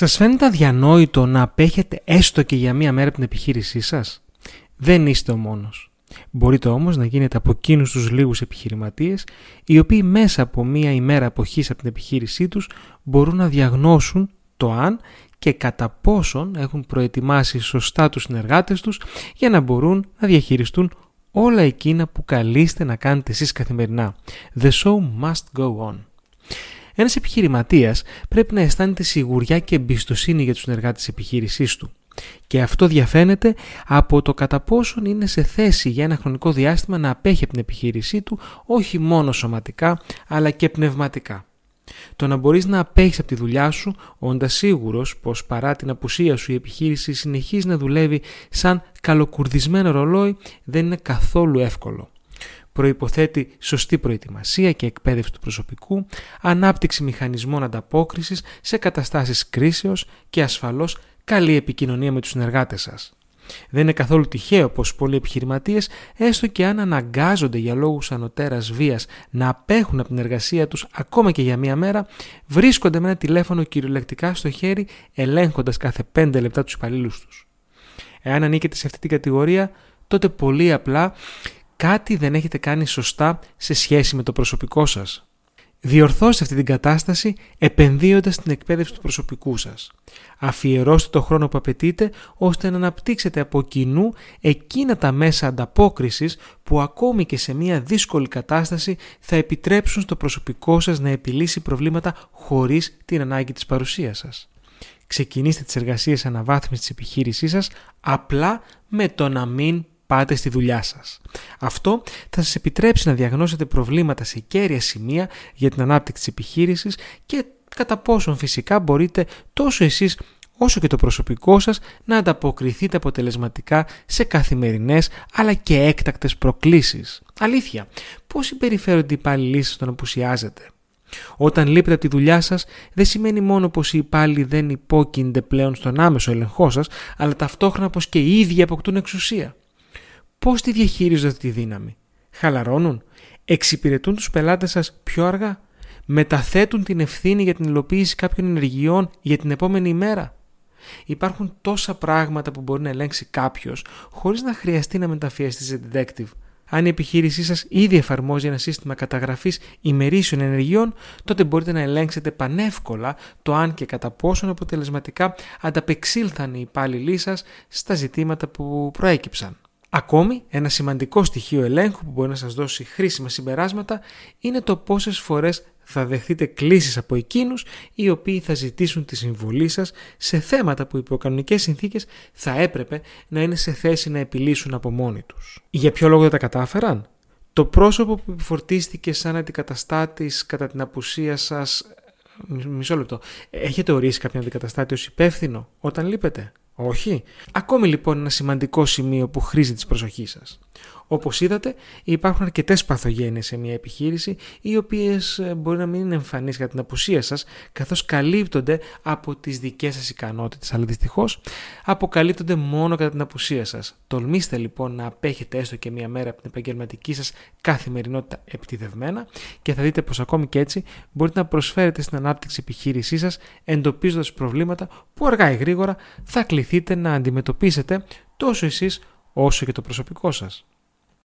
Σας φαίνεται αδιανόητο να απέχετε έστω και για μία μέρα την επιχείρησή σας; Δεν είστε ο μόνος. Μπορείτε όμως να γίνετε από εκείνους τους λίγους επιχειρηματίες οι οποίοι μέσα από μία ημέρα αποχής από την επιχείρησή τους μπορούν να διαγνώσουν το αν και κατά πόσον έχουν προετοιμάσει σωστά τους συνεργάτες τους για να μπορούν να διαχειριστούν όλα εκείνα που καλείστε να κάνετε εσείς καθημερινά. The show must go on. Ένας επιχειρηματίας πρέπει να αισθάνεται σιγουριά και εμπιστοσύνη για τους συνεργάτες της επιχείρησής του. Και αυτό διαφαίνεται από το κατά πόσον είναι σε θέση για ένα χρονικό διάστημα να απέχει από την επιχείρησή του όχι μόνο σωματικά αλλά και πνευματικά. Το να μπορείς να απέχεις από τη δουλειά σου όντας σίγουρος πως παρά την απουσία σου η επιχείρηση συνεχίζει να δουλεύει σαν καλοκουρδισμένο ρολόι δεν είναι καθόλου εύκολο. Προϋποθέτει σωστή προετοιμασία και εκπαίδευση του προσωπικού, ανάπτυξη μηχανισμών ανταπόκρισης σε καταστάσεις κρίσεως και ασφαλώς καλή επικοινωνία με τους συνεργάτες σας. Δεν είναι καθόλου τυχαίο πως πολλοί επιχειρηματίες, έστω και αν αναγκάζονται για λόγους ανωτέρας βίας να απέχουν από την εργασία τους ακόμα και για μία μέρα, βρίσκονται με ένα τηλέφωνο κυριολεκτικά στο χέρι ελέγχοντας κάθε 5 λεπτά τους υπαλλήλους τους. Εάν ανήκετε σε αυτή την κατηγορία, τότε πολύ απλά κάτι δεν έχετε κάνει σωστά σε σχέση με το προσωπικό σας. Διορθώστε αυτή την κατάσταση επενδύοντας στην εκπαίδευση του προσωπικού σας. Αφιερώστε το χρόνο που απαιτείτε ώστε να αναπτύξετε από κοινού εκείνα τα μέσα ανταπόκρισης που ακόμη και σε μια δύσκολη κατάσταση θα επιτρέψουν στο προσωπικό σας να επιλύσει προβλήματα χωρίς την ανάγκη της παρουσίας σας. Ξεκινήστε τις εργασίες αναβάθμισης της επιχείρησής σας απλά με το να μην πάτε στη δουλειά σας. Αυτό θα σας επιτρέψει να διαγνώσετε προβλήματα σε κέρια σημεία για την ανάπτυξη της επιχείρησης και κατά πόσον φυσικά μπορείτε τόσο εσείς όσο και το προσωπικό σας να ανταποκριθείτε αποτελεσματικά σε καθημερινές αλλά και έκτακτες προκλήσεις. Αλήθεια, πώς συμπεριφέρονται οι υπάλληλοι σας όταν απουσιάζετε; Όταν λείπετε από τη δουλειά σας δεν σημαίνει μόνο πως οι υπάλληλοι δεν υπόκεινται πλέον στον άμεσο ελεγχό σας αλλά ταυτόχρονα πως και οι ίδιοι αποκτούν εξουσία. Πώς τη διαχειρίζονται τη δύναμη; Χαλαρώνουν; Εξυπηρετούν τους πελάτες σας πιο αργά; Μεταθέτουν την ευθύνη για την υλοποίηση κάποιων ενεργειών για την επόμενη ημέρα; Υπάρχουν τόσα πράγματα που μπορεί να ελέγξει κάποιος χωρίς να χρειαστεί να μεταφιεστεί σε detective. Αν η επιχείρησή σας ήδη εφαρμόζει ένα σύστημα καταγραφής ημερήσεων ενεργειών, τότε μπορείτε να ελέγξετε πανεύκολα το αν και κατά πόσον αποτελεσματικά ανταπεξήλθαν οι υπάλληλοι σας στα ζητήματα που προέκυψαν. Ακόμη, ένα σημαντικό στοιχείο ελέγχου που μπορεί να σας δώσει χρήσιμα συμπεράσματα είναι το πόσες φορές θα δεχτείτε κλήσεις από εκείνους οι οποίοι θα ζητήσουν τη συμβολή σας σε θέματα που υπό κανονικές συνθήκες θα έπρεπε να είναι σε θέση να επιλύσουν από μόνοι τους. Για ποιο λόγο δεν τα κατάφεραν; Το πρόσωπο που επιφορτίστηκε σαν αντικαταστάτης κατά την απουσία σας... Μισό λεπτό. Έχετε ορίσει κάποιον αντικαταστάτη ως υπεύθυνο όταν λείπετε; Όχι. Ακόμη λοιπόν ένα σημαντικό σημείο που χρήζει της προσοχής σας. Όπως είδατε, υπάρχουν αρκετές παθογένειες σε μια επιχείρηση, οι οποίες ε, μπορεί να μην είναι εμφανείς για την απουσία σας, καθώς καλύπτονται από τις δικές σας ικανότητες, αλλά δυστυχώς αποκαλύπτονται μόνο κατά την απουσία σας. Τολμήστε λοιπόν να απέχετε έστω και μια μέρα από την επαγγελματική σας καθημερινότητα επιτιδευμένα και θα δείτε πως ακόμη και έτσι μπορείτε να προσφέρετε στην ανάπτυξη επιχείρησή σας εντοπίζοντας προβλήματα που αργά ή γρήγορα θα κληθείτε να αντιμετωπίσετε τόσο εσείς όσο και το προσωπικό σας.